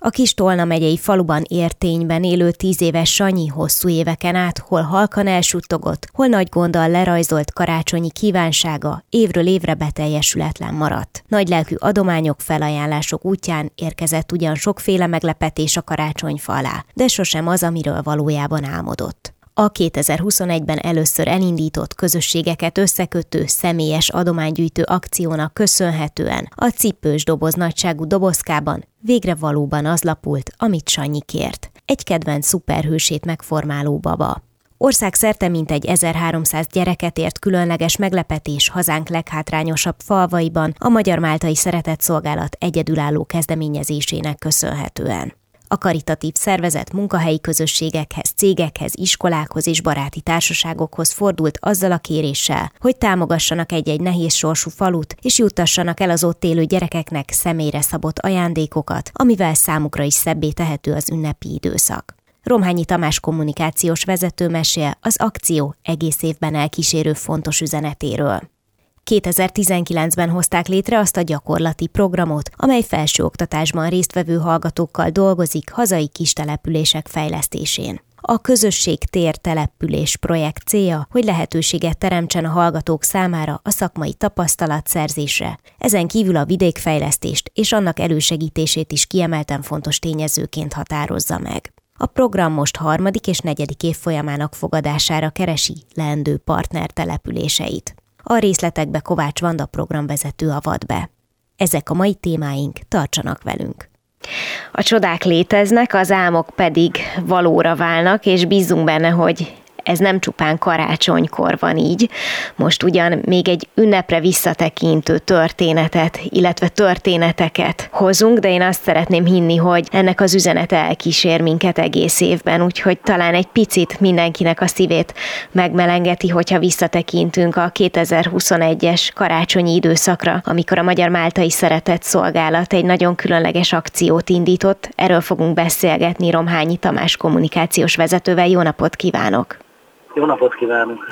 A kis Tolna megyei faluban értényben élő tíz éves Sanyi hosszú éveken át hol halkan elsuttogott, hol nagy gonddal lerajzolt karácsonyi kívánsága évről évre beteljesületlen maradt. Nagy lelkű adományok, felajánlások útján érkezett ugyan sokféle meglepetés a karácsonyfa alá, de sosem az, amiről valójában álmodott a 2021-ben először elindított közösségeket összekötő személyes adománygyűjtő akciónak köszönhetően a cipős doboz nagyságú dobozkában végre valóban az lapult, amit Sanyi kért. Egy kedvenc szuperhősét megformáló baba. Országszerte mintegy 1300 gyereket ért különleges meglepetés hazánk leghátrányosabb falvaiban a Magyar Máltai Szeretett Szolgálat egyedülálló kezdeményezésének köszönhetően. A karitatív szervezet munkahelyi közösségekhez, cégekhez, iskolákhoz és baráti társaságokhoz fordult azzal a kéréssel, hogy támogassanak egy-egy nehéz sorsú falut, és juttassanak el az ott élő gyerekeknek személyre szabott ajándékokat, amivel számukra is szebbé tehető az ünnepi időszak. Romhányi Tamás kommunikációs vezető mesél az akció egész évben elkísérő fontos üzenetéről. 2019-ben hozták létre azt a gyakorlati programot, amely felsőoktatásban résztvevő hallgatókkal dolgozik hazai kistelepülések fejlesztésén. A közösség tér település projekt célja, hogy lehetőséget teremtsen a hallgatók számára a szakmai tapasztalat szerzésre. Ezen kívül a vidékfejlesztést és annak elősegítését is kiemelten fontos tényezőként határozza meg. A program most harmadik és negyedik év folyamának fogadására keresi leendő partner településeit. A részletekbe Kovács Vanda programvezető avat be. Ezek a mai témáink, tartsanak velünk! A csodák léteznek, az álmok pedig valóra válnak, és bízunk benne, hogy ez nem csupán karácsonykor van így. Most ugyan még egy ünnepre visszatekintő történetet, illetve történeteket hozunk, de én azt szeretném hinni, hogy ennek az üzenete elkísér minket egész évben, úgyhogy talán egy picit mindenkinek a szívét megmelengeti, hogyha visszatekintünk a 2021-es karácsonyi időszakra, amikor a Magyar Máltai Szeretett Szolgálat egy nagyon különleges akciót indított. Erről fogunk beszélgetni Romhányi Tamás kommunikációs vezetővel. Jó napot kívánok! Jó napot kívánok!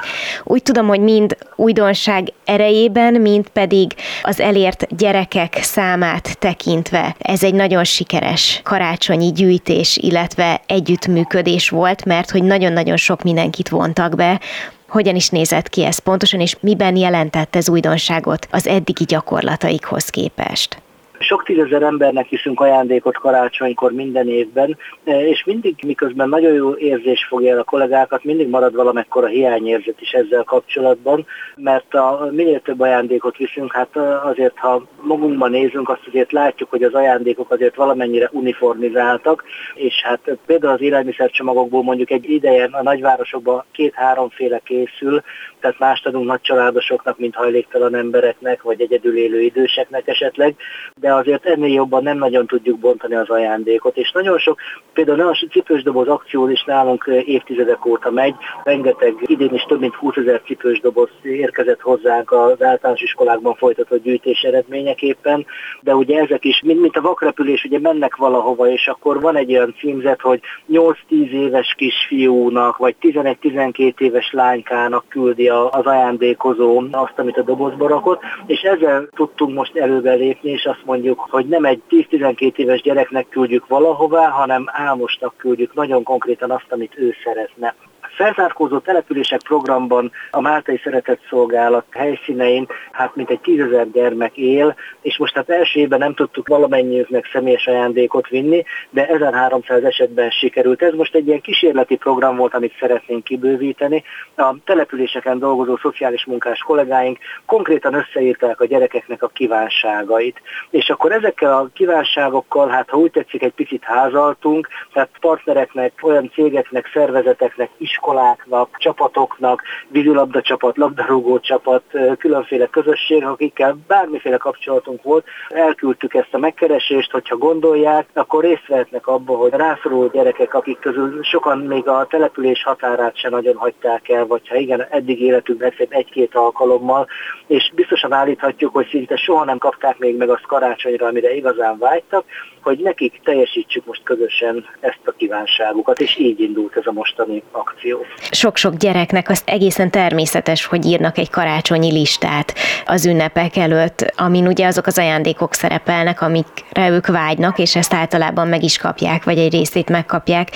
Úgy tudom, hogy mind újdonság erejében, mind pedig az elért gyerekek számát tekintve ez egy nagyon sikeres karácsonyi gyűjtés, illetve együttműködés volt, mert hogy nagyon-nagyon sok mindenkit vontak be, hogyan is nézett ki ez pontosan, és miben jelentett ez újdonságot az eddigi gyakorlataikhoz képest? Sok tízezer embernek hiszünk ajándékot karácsonykor minden évben, e, és mindig miközben nagyon jó érzés fogja el a kollégákat, mindig marad valamekkora hiányérzet is ezzel kapcsolatban, mert a, minél több ajándékot viszünk, hát azért, ha magunkban nézünk, azt azért látjuk, hogy az ajándékok azért valamennyire uniformizáltak, és hát például az élelmiszercsomagokból mondjuk egy ideje a nagyvárosokban két-háromféle készül, tehát mást adunk nagy családosoknak, mint hajléktalan embereknek, vagy egyedül élő időseknek esetleg, de azért ennél jobban nem nagyon tudjuk bontani az ajándékot. És nagyon sok, például a cipős doboz akció is nálunk évtizedek óta megy, rengeteg, idén is több mint 20 ezer cipős doboz érkezett hozzánk az általános iskolákban folytatott gyűjtés eredményeképpen, de ugye ezek is, mint, mint a vakrepülés, ugye mennek valahova, és akkor van egy olyan címzet, hogy 8-10 éves kisfiúnak, vagy 11-12 éves lánykának küldi az ajándékozó azt, amit a dobozba rakott, és ezzel tudtunk most előbe lépni, és azt mondjuk, hogy nem egy 10-12 éves gyereknek küldjük valahová, hanem álmosnak küldjük nagyon konkrétan azt, amit ő szeretne felzárkózó települések programban a Máltai Szeretett Szolgálat helyszínein hát mint egy tízezer gyermek él, és most hát első évben nem tudtuk valamennyiüknek személyes ajándékot vinni, de 1300 esetben sikerült. Ez most egy ilyen kísérleti program volt, amit szeretnénk kibővíteni. A településeken dolgozó szociális munkás kollégáink konkrétan összeírták a gyerekeknek a kívánságait. És akkor ezekkel a kívánságokkal, hát ha úgy tetszik, egy picit házaltunk, tehát partnereknek, olyan cégeknek, szervezeteknek, iskoláknak, iskoláknak, csapatoknak, vízilabda csapat, labdarúgó csapat, különféle közösség, akikkel bármiféle kapcsolatunk volt, elküldtük ezt a megkeresést, hogyha gondolják, akkor részt vehetnek abba, hogy rászoruló gyerekek, akik közül sokan még a település határát se nagyon hagyták el, vagy ha igen, eddig életükben egy-két alkalommal, és biztosan állíthatjuk, hogy szinte soha nem kapták még meg azt karácsonyra, amire igazán vágytak, hogy nekik teljesítsük most közösen ezt a kívánságukat, és így indult ez a mostani akció. Sok-sok gyereknek az egészen természetes, hogy írnak egy karácsonyi listát az ünnepek előtt, amin ugye azok az ajándékok szerepelnek, amikre ők vágynak, és ezt általában meg is kapják, vagy egy részét megkapják.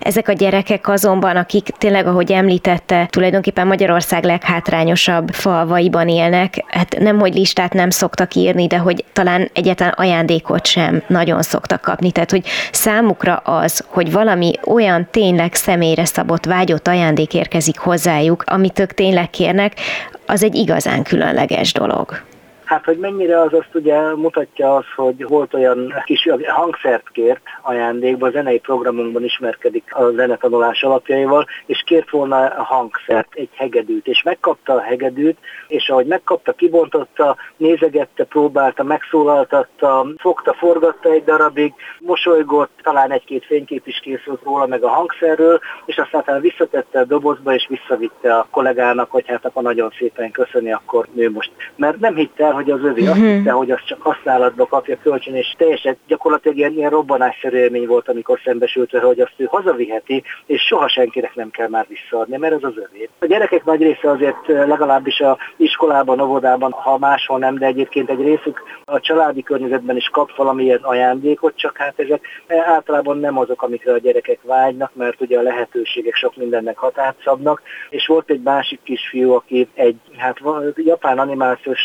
Ezek a gyerekek azonban, akik tényleg, ahogy említette, tulajdonképpen Magyarország leghátrányosabb falvaiban élnek, hát nem, hogy listát nem szoktak írni, de hogy talán egyetlen ajándékot sem nagyon szoktak kapni. Tehát, hogy számukra az, hogy valami olyan tényleg személyre szabott vágyott ajándék érkezik hozzájuk, amit ők tényleg kérnek, az egy igazán különleges dolog. Hát, hogy mennyire az azt ugye mutatja az, hogy volt olyan kis hangszert kért ajándékba, a zenei programunkban ismerkedik a zenetanulás alapjaival, és kért volna a hangszert, egy hegedűt, és megkapta a hegedűt, és ahogy megkapta, kibontotta, nézegette, próbálta, megszólaltatta, fogta, forgatta egy darabig, mosolygott, talán egy-két fénykép is készült róla, meg a hangszerről, és aztán visszatette a dobozba, és visszavitte a kollégának, hogy hát akkor nagyon szépen köszöni, akkor nő most. Mert nem hitt el, hogy az övé, azt uh-huh. hitte, hogy az csak használatba kapja kölcsön, és teljesen gyakorlatilag ilyen, ilyen robbanásszerű élmény volt, amikor szembesült vele, hogy azt ő hazaviheti, és soha senkinek nem kell már visszaadni, mert ez az övé. A gyerekek nagy része azért legalábbis a iskolában, óvodában, ha máshol nem, de egyébként egy részük a családi környezetben is kap valamilyen ajándékot, csak hát ezek általában nem azok, amikre a gyerekek vágynak, mert ugye a lehetőségek sok mindennek határt szabnak, és volt egy másik kisfiú, aki egy hát japán animációs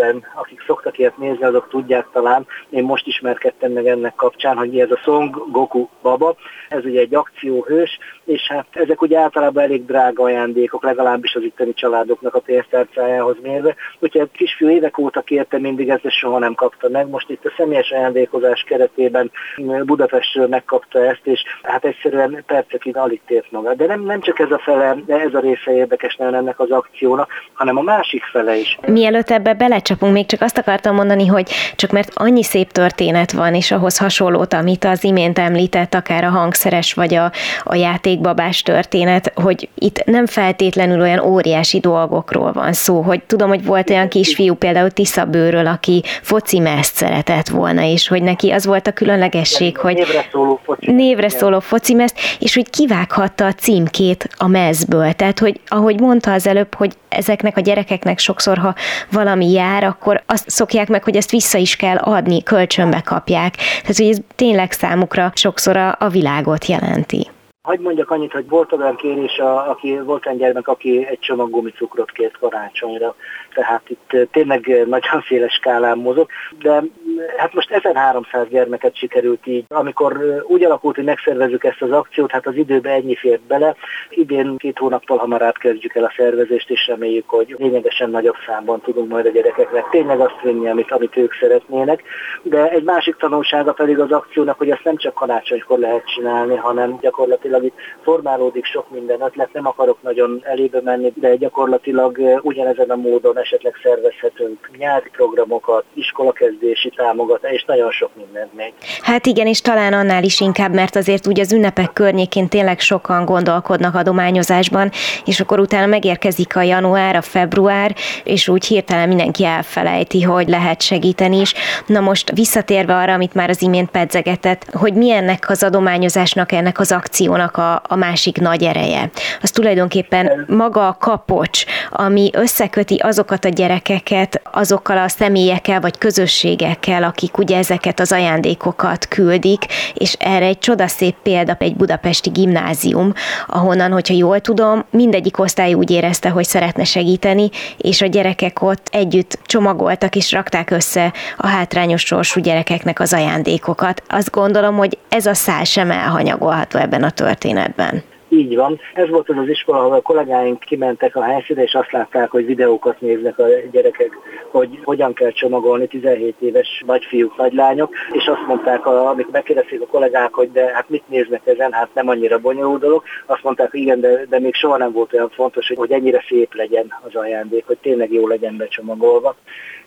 rajzfilmben, akik szoktak ilyet nézni, azok tudják talán, én most ismerkedtem meg ennek kapcsán, hogy ez a Song Goku Baba, ez ugye egy akcióhős, és hát ezek ugye általában elég drága ajándékok, legalábbis az itteni családoknak a pénztárcájához mérve. Úgyhogy a kisfiú évek óta kérte mindig ezt, soha nem kapta meg. Most itt a személyes ajándékozás keretében Budapestről megkapta ezt, és hát egyszerűen percekig alig tért maga. De nem, nem csak ez a fele, ez a része érdekes ennek az akciónak, hanem a másik fele is. Mielőtt ebbe belecsapunk, még csak azt akartam mondani, hogy csak mert annyi szép történet van, és ahhoz hasonlót, amit az imént említett, akár a hangszeres vagy a, a játékbabás történet, hogy itt nem feltétlenül olyan óriási dolgokról van szó, hogy tudom, hogy volt olyan kisfiú például Tiszabőről, aki foci meszt szeretett volna, és hogy neki az volt a különlegesség, hogy névre szóló foci, névre szóló foci meszt, és hogy kivághatta a címkét a mezből. Tehát, hogy ahogy mondta az előbb, hogy ezeknek a gyerekeknek sokszor, ha valami jár, akkor azt szokják meg, hogy ezt vissza is kell adni, kölcsönbe kapják. Tehát, hogy ez tényleg számukra sokszor a, a világot jelenti. Hogy mondjak annyit, hogy volt olyan kérés, a, aki volt olyan gyermek, aki egy csomag gumicukrot kért karácsonyra, tehát itt tényleg nagyon széles skálán mozog, de hát most 1300 gyermeket sikerült így. Amikor úgy alakult, hogy megszervezzük ezt az akciót, hát az időbe ennyi fért bele. Idén két hónappal hamarabb kezdjük el a szervezést, és reméljük, hogy lényegesen nagyobb számban tudunk majd a gyerekeknek tényleg azt vinni, amit, amit ők szeretnének. De egy másik tanulsága pedig az akciónak, hogy ezt nem csak karácsonykor lehet csinálni, hanem gyakorlatilag itt formálódik sok minden ötlet. Nem akarok nagyon elébe menni, de gyakorlatilag ugyanezen a módon esetleg szervezhetünk nyári programokat, iskolakezdési támogatás, és nagyon sok mindent még. Hát igen, és talán annál is inkább, mert azért ugye az ünnepek környékén tényleg sokan gondolkodnak adományozásban, és akkor utána megérkezik a január, a február, és úgy hirtelen mindenki elfelejti, hogy lehet segíteni is. Na most visszatérve arra, amit már az imént pedzegetett, hogy mi ennek az adományozásnak, ennek az akciónak a, a másik nagy ereje. Az tulajdonképpen maga a kapocs, ami összeköti azokat a gyerekeket azokkal a személyekkel vagy közösségekkel, akik ugye ezeket az ajándékokat küldik, és erre egy csodaszép példa egy budapesti gimnázium, ahonnan, hogyha jól tudom, mindegyik osztály úgy érezte, hogy szeretne segíteni, és a gyerekek ott együtt csomagoltak és rakták össze a hátrányos sorsú gyerekeknek az ajándékokat. Azt gondolom, hogy ez a szál sem elhanyagolható ebben a történetben. Így van. Ez volt az az iskola, ahol a kollégáink kimentek a helyszínre, és azt látták, hogy videókat néznek a gyerekek, hogy hogyan kell csomagolni 17 éves nagyfiúk, nagylányok, és azt mondták, amikor megkérdezték a kollégák, hogy de hát mit néznek ezen, hát nem annyira bonyolult dolog, azt mondták, hogy igen, de, de még soha nem volt olyan fontos, hogy, hogy ennyire szép legyen az ajándék, hogy tényleg jó legyen becsomagolva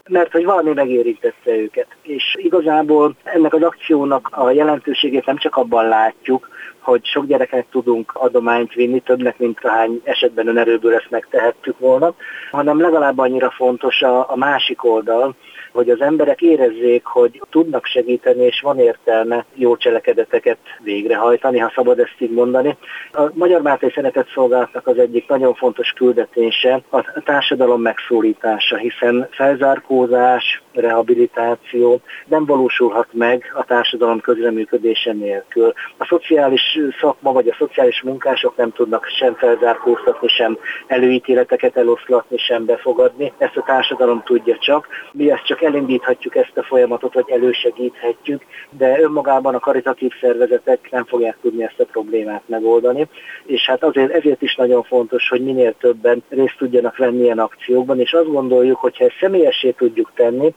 mert hogy valami megérintette őket. És igazából ennek az akciónak a jelentőségét nem csak abban látjuk, hogy sok gyereknek tudunk adományt vinni, többnek, mint ahány esetben önerőből ezt megtehettük volna, hanem legalább annyira fontos a, a másik oldal, hogy az emberek érezzék, hogy tudnak segíteni, és van értelme jó cselekedeteket végrehajtani, ha szabad ezt így mondani. A Magyar Máté Szeretett Szolgálatnak az egyik nagyon fontos küldetése a társadalom megszólítása, hiszen felzárkózás, rehabilitáció nem valósulhat meg a társadalom közreműködése nélkül. A szociális szakma vagy a szociális munkások nem tudnak sem felzárkóztatni, sem előítéleteket eloszlatni, sem befogadni. Ezt a társadalom tudja csak. Mi ezt csak elindíthatjuk ezt a folyamatot, vagy elősegíthetjük, de önmagában a karitatív szervezetek nem fogják tudni ezt a problémát megoldani. És hát azért ezért is nagyon fontos, hogy minél többen részt tudjanak venni ilyen akciókban, és azt gondoljuk, hogy ha ezt személyessé tudjuk tenni,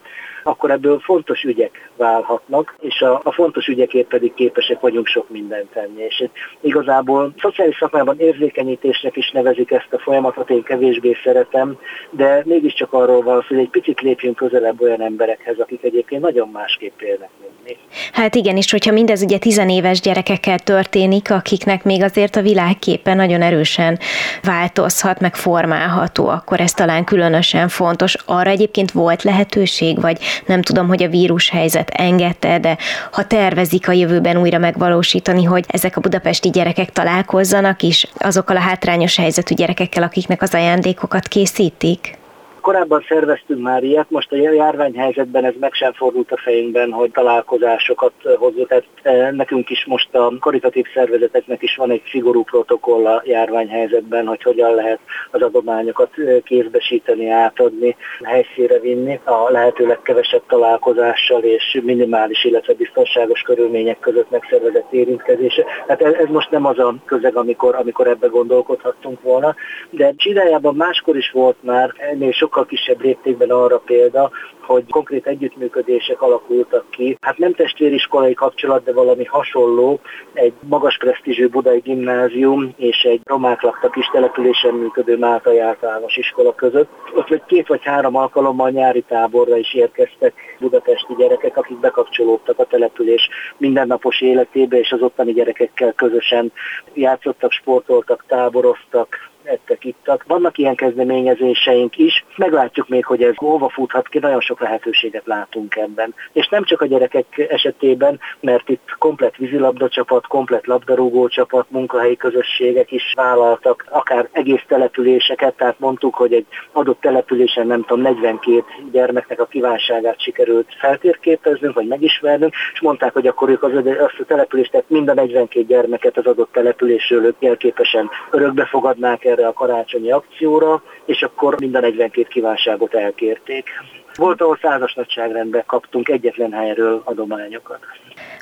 akkor ebből fontos ügyek válhatnak, és a, a fontos ügyekért pedig képesek vagyunk sok mindent tenni. És igazából szociális szakmában érzékenyítésnek is nevezik ezt a folyamatot, én kevésbé szeretem, de mégiscsak arról van hogy egy picit lépjünk közelebb olyan emberekhez, akik egyébként nagyon másképp élnek, mint mi. Hát igen, és hogyha mindez ugye tizenéves gyerekekkel történik, akiknek még azért a világképe nagyon erősen változhat, meg formálható, akkor ez talán különösen fontos. Arra egyébként volt lehetőség, vagy nem tudom, hogy a vírus helyzet engedte, de ha tervezik a jövőben újra megvalósítani, hogy ezek a budapesti gyerekek találkozzanak is azokkal a hátrányos helyzetű gyerekekkel, akiknek az ajándékokat készítik? Korábban szerveztünk már ilyet, most a járványhelyzetben ez meg sem fordult a fejünkben, hogy találkozásokat hozzuk. Tehát e, nekünk is most a karitatív szervezeteknek is van egy szigorú protokoll a járványhelyzetben, hogy hogyan lehet az adományokat e, kézbesíteni, átadni, helyszíre vinni a lehető legkevesebb találkozással és minimális, illetve biztonságos körülmények között megszervezett érintkezése. Hát ez, ez most nem az a közeg, amikor, amikor ebbe gondolkodhattunk volna, de Csidájában máskor is volt már ennél sok sokkal kisebb léptékben arra példa, hogy konkrét együttműködések alakultak ki. Hát nem testvériskolai kapcsolat, de valami hasonló, egy magas presztízsű budai gimnázium és egy romák lakta kis településen működő Máltai általános iskola között. Ott vagy két vagy három alkalommal nyári táborra is érkeztek budapesti gyerekek, akik bekapcsolódtak a település mindennapos életébe, és az ottani gyerekekkel közösen játszottak, sportoltak, táboroztak, ettek, ittak. Vannak ilyen kezdeményezéseink is, meglátjuk még, hogy ez hova futhat ki, nagyon sok lehetőséget látunk ebben. És nem csak a gyerekek esetében, mert itt komplet vízilabda csapat, komplet labdarúgó csapat, munkahelyi közösségek is vállaltak, akár egész településeket, tehát mondtuk, hogy egy adott településen nem tudom, 42 gyermeknek a kívánságát sikerült feltérképeznünk, vagy megismernünk, és mondták, hogy akkor ők az, azt a települést, tehát mind a 42 gyermeket az adott településről ők jelképesen örökbe fogadnák el erre a karácsonyi akcióra, és akkor minden 42 kívánságot elkérték. Volt, ahol százas nagyságrendben kaptunk egyetlen helyről adományokat.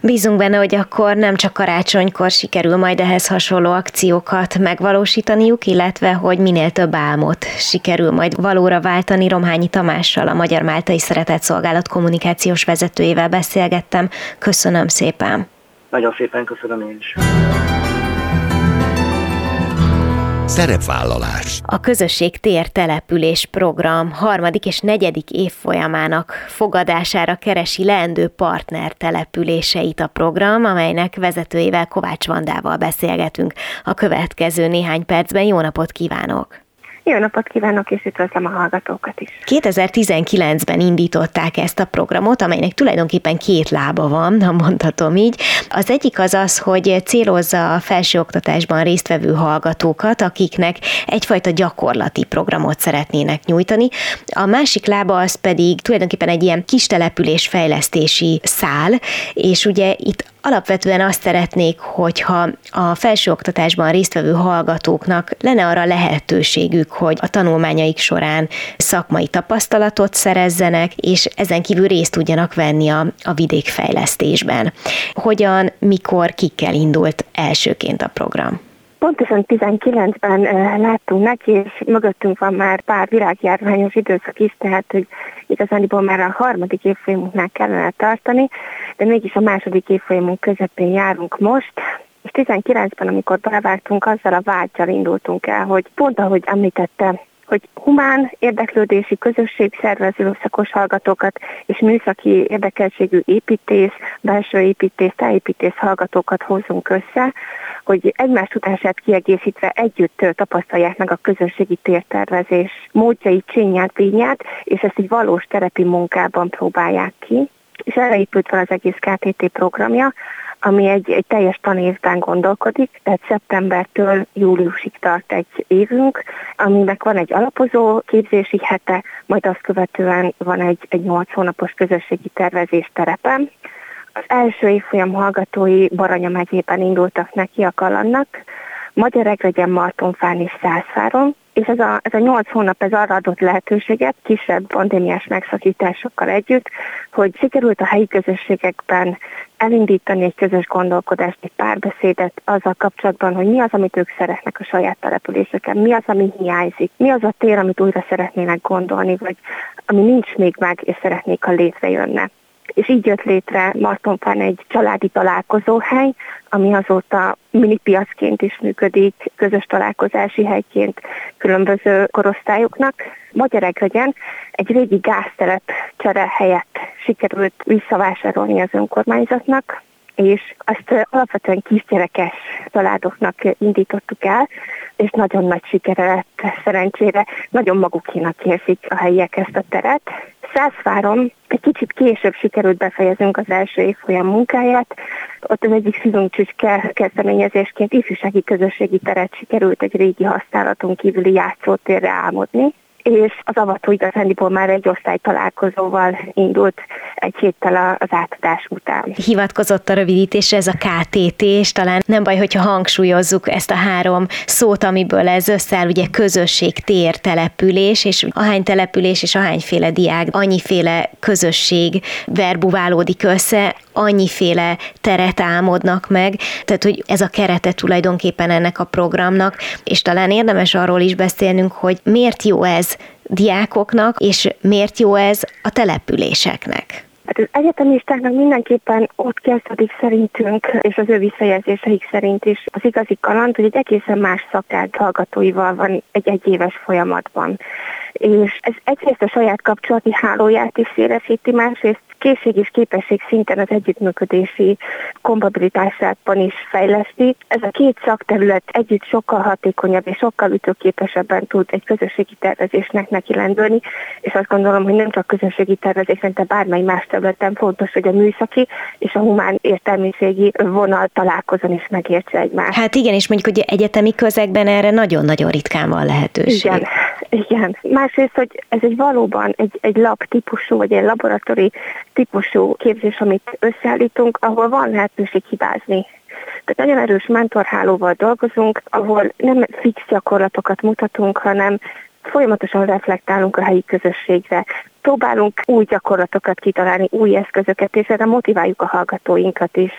Bízunk benne, hogy akkor nem csak karácsonykor sikerül majd ehhez hasonló akciókat megvalósítaniuk, illetve hogy minél több álmot sikerül majd valóra váltani. Romhányi Tamással, a Magyar Máltai Szeretett Szolgálat kommunikációs vezetőjével beszélgettem. Köszönöm szépen! Nagyon szépen köszönöm én is. Szerepvállalás. A közösség tér település program harmadik és negyedik évfolyamának fogadására keresi leendő partner településeit a program, amelynek vezetőjével Kovács Vandával beszélgetünk. A következő néhány percben jó napot kívánok! Jó napot kívánok, és üdvözlöm a hallgatókat is. 2019-ben indították ezt a programot, amelynek tulajdonképpen két lába van, ha mondhatom így. Az egyik az az, hogy célozza a felsőoktatásban résztvevő hallgatókat, akiknek egyfajta gyakorlati programot szeretnének nyújtani. A másik lába az pedig tulajdonképpen egy ilyen kis település fejlesztési szál, és ugye itt Alapvetően azt szeretnék, hogyha a felsőoktatásban résztvevő hallgatóknak lenne arra lehetőségük, hogy a tanulmányaik során szakmai tapasztalatot szerezzenek, és ezen kívül részt tudjanak venni a, a vidékfejlesztésben. Hogyan, mikor, kikkel indult elsőként a program? Pontosan 19-ben láttunk neki, és mögöttünk van már pár világjárványos időszak is, tehát hogy igazániból már a harmadik évfolyamunknál kellene tartani, de mégis a második évfolyamunk közepén járunk most, és 19-ben, amikor belevágtunk, azzal a vágyal indultunk el, hogy pont ahogy említette, hogy humán érdeklődési közösség szervező szakos hallgatókat és műszaki érdekeltségű építész, belső építész, tájépítész hallgatókat hozunk össze, hogy egymás tudását kiegészítve együtt tapasztalják meg a közösségi tértervezés módjait, csényát, bínyát, és ezt egy valós terepi munkában próbálják ki. És erre épült fel az egész KTT programja, ami egy, egy teljes tanévben gondolkodik, tehát szeptembertől júliusig tart egy évünk, aminek van egy alapozó képzési hete, majd azt követően van egy, egy 8 hónapos közösségi tervezés terepen. Az első évfolyam hallgatói Baranya megyében indultak neki a kalannak, Magyaregregyen, Martonfán és Szászfáron, és ez a, ez a 8 hónap ez arra adott lehetőséget, kisebb pandémiás megszakításokkal együtt, hogy sikerült a helyi közösségekben elindítani egy közös gondolkodást, egy párbeszédet azzal kapcsolatban, hogy mi az, amit ők szeretnek a saját településeken, mi az, ami hiányzik, mi az a tér, amit újra szeretnének gondolni, vagy ami nincs még meg, és szeretnék, ha létrejönne és így jött létre Martonfán egy családi találkozóhely, ami azóta minipiacként is működik, közös találkozási helyként különböző korosztályoknak. Magyaregregyen egy régi gáztelep csere helyett sikerült visszavásárolni az önkormányzatnak, és azt alapvetően kisgyerekes családoknak indítottuk el, és nagyon nagy sikere lett szerencsére. Nagyon magukénak érzik a helyiek ezt a teret. Szászváron egy kicsit később sikerült befejezünk az első évfolyam munkáját. Ott az egyik szívunk csücske kezdeményezésként ifjúsági közösségi teret sikerült egy régi használaton kívüli játszótérre álmodni és az avató igazándiból már egy osztály találkozóval indult egy héttel az átadás után. Hivatkozott a rövidítésre ez a KTT, és talán nem baj, hogyha hangsúlyozzuk ezt a három szót, amiből ez összeáll, ugye közösség, tér, település, és ahány település és ahányféle diák, annyiféle közösség verbuválódik össze, annyiféle teret álmodnak meg, tehát hogy ez a kerete tulajdonképpen ennek a programnak, és talán érdemes arról is beszélnünk, hogy miért jó ez diákoknak, és miért jó ez a településeknek. Hát az egyetemistáknak mindenképpen ott kezdődik szerintünk, és az ő visszajelzéseik szerint is az igazi kaland, hogy egy egészen más szakág hallgatóival van egy egyéves folyamatban. És ez egyrészt a saját kapcsolati hálóját is szélesíti, másrészt készség és képesség szinten az együttműködési kompatibilitásában is fejleszti. Ez a két szakterület együtt sokkal hatékonyabb és sokkal ütőképesebben tud egy közösségi tervezésnek neki lendülni, és azt gondolom, hogy nem csak közösségi tervezésnek, de bármely más területen fontos, hogy a műszaki és a humán értelmiségi vonal találkozon is megértse egymást. Hát igen, és mondjuk, hogy egyetemi közegben erre nagyon-nagyon ritkán van lehetőség. Igen, igen. Másrészt, hogy ez egy valóban egy, egy lab típusú, vagy egy laboratóri típusú képzés, amit összeállítunk, ahol van lehetőség hibázni. Tehát nagyon erős mentorhálóval dolgozunk, ahol nem fix gyakorlatokat mutatunk, hanem folyamatosan reflektálunk a helyi közösségre. Próbálunk új gyakorlatokat kitalálni, új eszközöket, és erre motiváljuk a hallgatóinkat is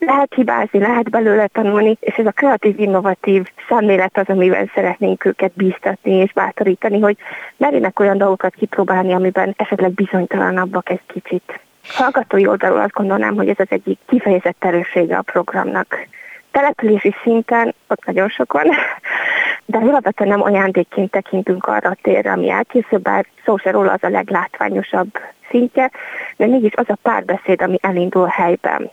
lehet hibázni, lehet belőle tanulni, és ez a kreatív, innovatív szemlélet az, amivel szeretnénk őket bíztatni és bátorítani, hogy merjenek olyan dolgokat kipróbálni, amiben esetleg bizonytalanabbak egy kicsit. Hallgatói oldalról azt gondolnám, hogy ez az egyik kifejezett erőssége a programnak. Települési szinten ott nagyon sok van, de alapvetően nem ajándékként tekintünk arra a térre, ami elkészül, bár szó se róla az a leglátványosabb szintje, de mégis az a párbeszéd, ami elindul helyben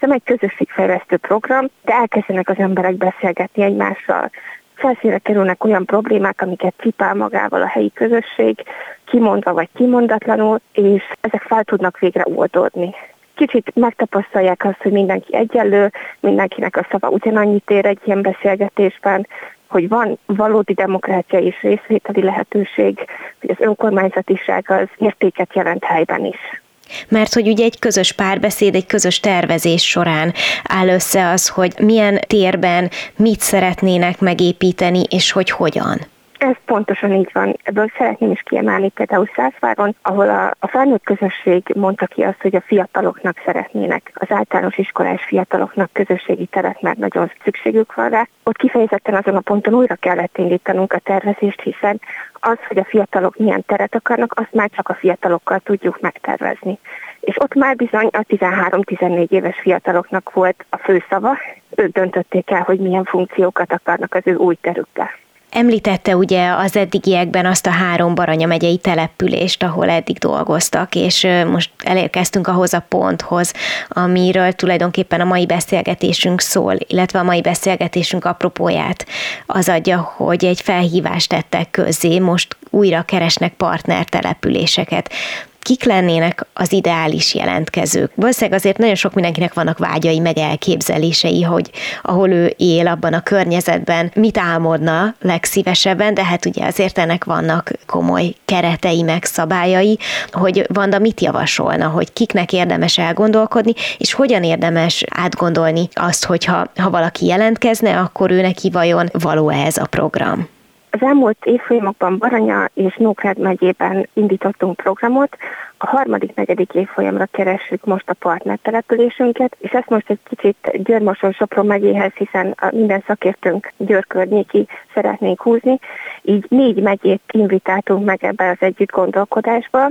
nem egy közösségfejlesztő program, de elkezdenek az emberek beszélgetni egymással. Felszínre kerülnek olyan problémák, amiket cipál magával a helyi közösség, kimondva vagy kimondatlanul, és ezek fel tudnak végre oldódni kicsit megtapasztalják azt, hogy mindenki egyenlő, mindenkinek a szava ugyanannyit ér egy ilyen beszélgetésben, hogy van valódi demokrácia és részvételi lehetőség, hogy az önkormányzatiság az értéket jelent helyben is. Mert hogy ugye egy közös párbeszéd, egy közös tervezés során áll össze az, hogy milyen térben mit szeretnének megépíteni, és hogy hogyan. Ez pontosan így van. Ebből szeretném is kiemelni például Szászváron, ahol a, a felnőtt közösség mondta ki azt, hogy a fiataloknak szeretnének, az általános iskolás fiataloknak közösségi teret, mert nagyon szükségük van rá. Ott kifejezetten azon a ponton újra kellett indítanunk a tervezést, hiszen az, hogy a fiatalok milyen teret akarnak, azt már csak a fiatalokkal tudjuk megtervezni. És ott már bizony a 13-14 éves fiataloknak volt a főszava, ők döntötték el, hogy milyen funkciókat akarnak az ő új terükkel. Említette ugye az eddigiekben azt a három Baranya megyei települést, ahol eddig dolgoztak, és most elérkeztünk ahhoz a ponthoz, amiről tulajdonképpen a mai beszélgetésünk szól, illetve a mai beszélgetésünk apropóját az adja, hogy egy felhívást tettek közé, most újra keresnek partnertelepüléseket kik lennének az ideális jelentkezők. Valószínűleg azért nagyon sok mindenkinek vannak vágyai, meg elképzelései, hogy ahol ő él, abban a környezetben mit álmodna legszívesebben, de hát ugye azért ennek vannak komoly keretei, meg szabályai, hogy Vanda mit javasolna, hogy kiknek érdemes elgondolkodni, és hogyan érdemes átgondolni azt, hogyha ha valaki jelentkezne, akkor ő neki vajon való ez a program. Az elmúlt évfolyamokban Baranya és Nógrád megyében indítottunk programot, a harmadik, negyedik évfolyamra keressük most a partnertelepülésünket, és ezt most egy kicsit Györmoson Sopron megyéhez, hiszen minden szakértőnk Győr környéki szeretnénk húzni, így négy megyét invitáltunk meg ebbe az együtt gondolkodásba,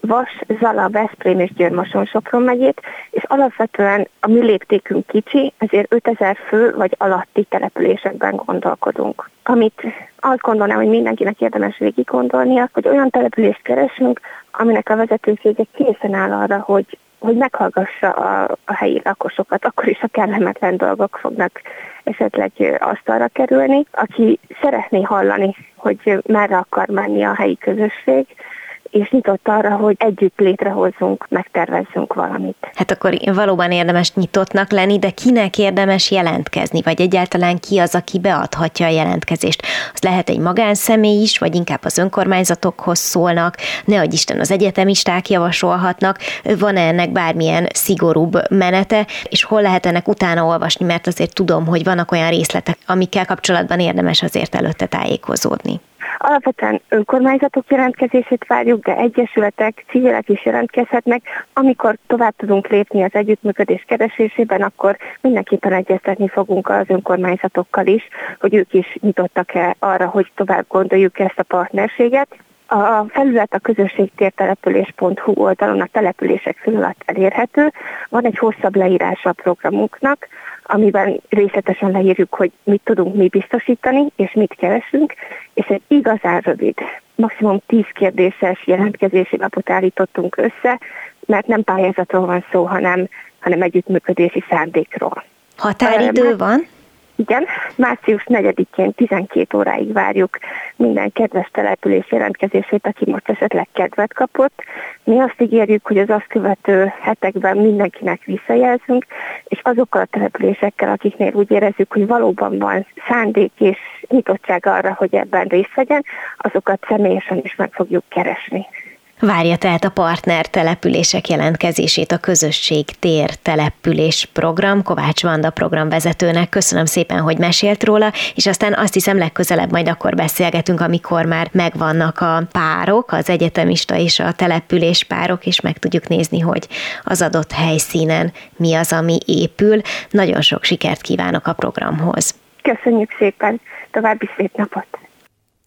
Vas, Zala, Veszprém és Győrmoson Sopron megyét, és alapvetően a mi léptékünk kicsi, ezért 5000 fő vagy alatti településekben gondolkodunk. Amit azt gondolnám, hogy mindenkinek érdemes végig gondolnia, hogy olyan települést keresünk, aminek a vezetősége készen áll arra, hogy hogy meghallgassa a, a helyi lakosokat, akkor is a kellemetlen dolgok fognak esetleg asztalra kerülni. Aki szeretné hallani, hogy merre akar menni a helyi közösség, és nyitott arra, hogy együtt létrehozzunk, megtervezzünk valamit. Hát akkor valóban érdemes nyitottnak lenni, de kinek érdemes jelentkezni, vagy egyáltalán ki az, aki beadhatja a jelentkezést? Az lehet egy magánszemély is, vagy inkább az önkormányzatokhoz szólnak, ne adj Isten az egyetemisták javasolhatnak, van-e ennek bármilyen szigorúbb menete, és hol lehet ennek utána olvasni, mert azért tudom, hogy vannak olyan részletek, amikkel kapcsolatban érdemes azért előtte tájékozódni. Alapvetően önkormányzatok jelentkezését várjuk, de egyesületek, civilek is jelentkezhetnek. Amikor tovább tudunk lépni az együttműködés keresésében, akkor mindenképpen egyeztetni fogunk az önkormányzatokkal is, hogy ők is nyitottak-e arra, hogy tovább gondoljuk ezt a partnerséget. A felület a közösségtértelepülés.hu oldalon a települések felület elérhető. Van egy hosszabb leírása a programunknak, amiben részletesen leírjuk, hogy mit tudunk mi biztosítani, és mit keresünk, és egy igazán rövid, maximum 10 kérdéses jelentkezési lapot állítottunk össze, mert nem pályázatról van szó, hanem, hanem együttműködési szándékról. Határidő van? Igen, március 4-én 12 óráig várjuk minden kedves település jelentkezését, aki most esetleg kedvet kapott. Mi azt ígérjük, hogy az azt követő hetekben mindenkinek visszajelzünk, és azokkal a településekkel, akiknél úgy érezzük, hogy valóban van szándék és nyitottság arra, hogy ebben részt vegyen, azokat személyesen is meg fogjuk keresni. Várja tehát a partner települések jelentkezését a közösség tér település program. Kovács Vanda programvezetőnek köszönöm szépen, hogy mesélt róla, és aztán azt hiszem legközelebb majd akkor beszélgetünk, amikor már megvannak a párok, az egyetemista és a település párok, és meg tudjuk nézni, hogy az adott helyszínen mi az, ami épül. Nagyon sok sikert kívánok a programhoz. Köszönjük szépen, további szép napot!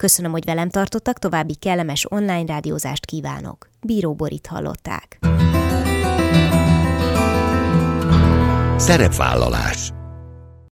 Köszönöm, hogy velem tartottak, további kellemes online rádiózást kívánok. Bíró Borit hallották. Szerepvállalás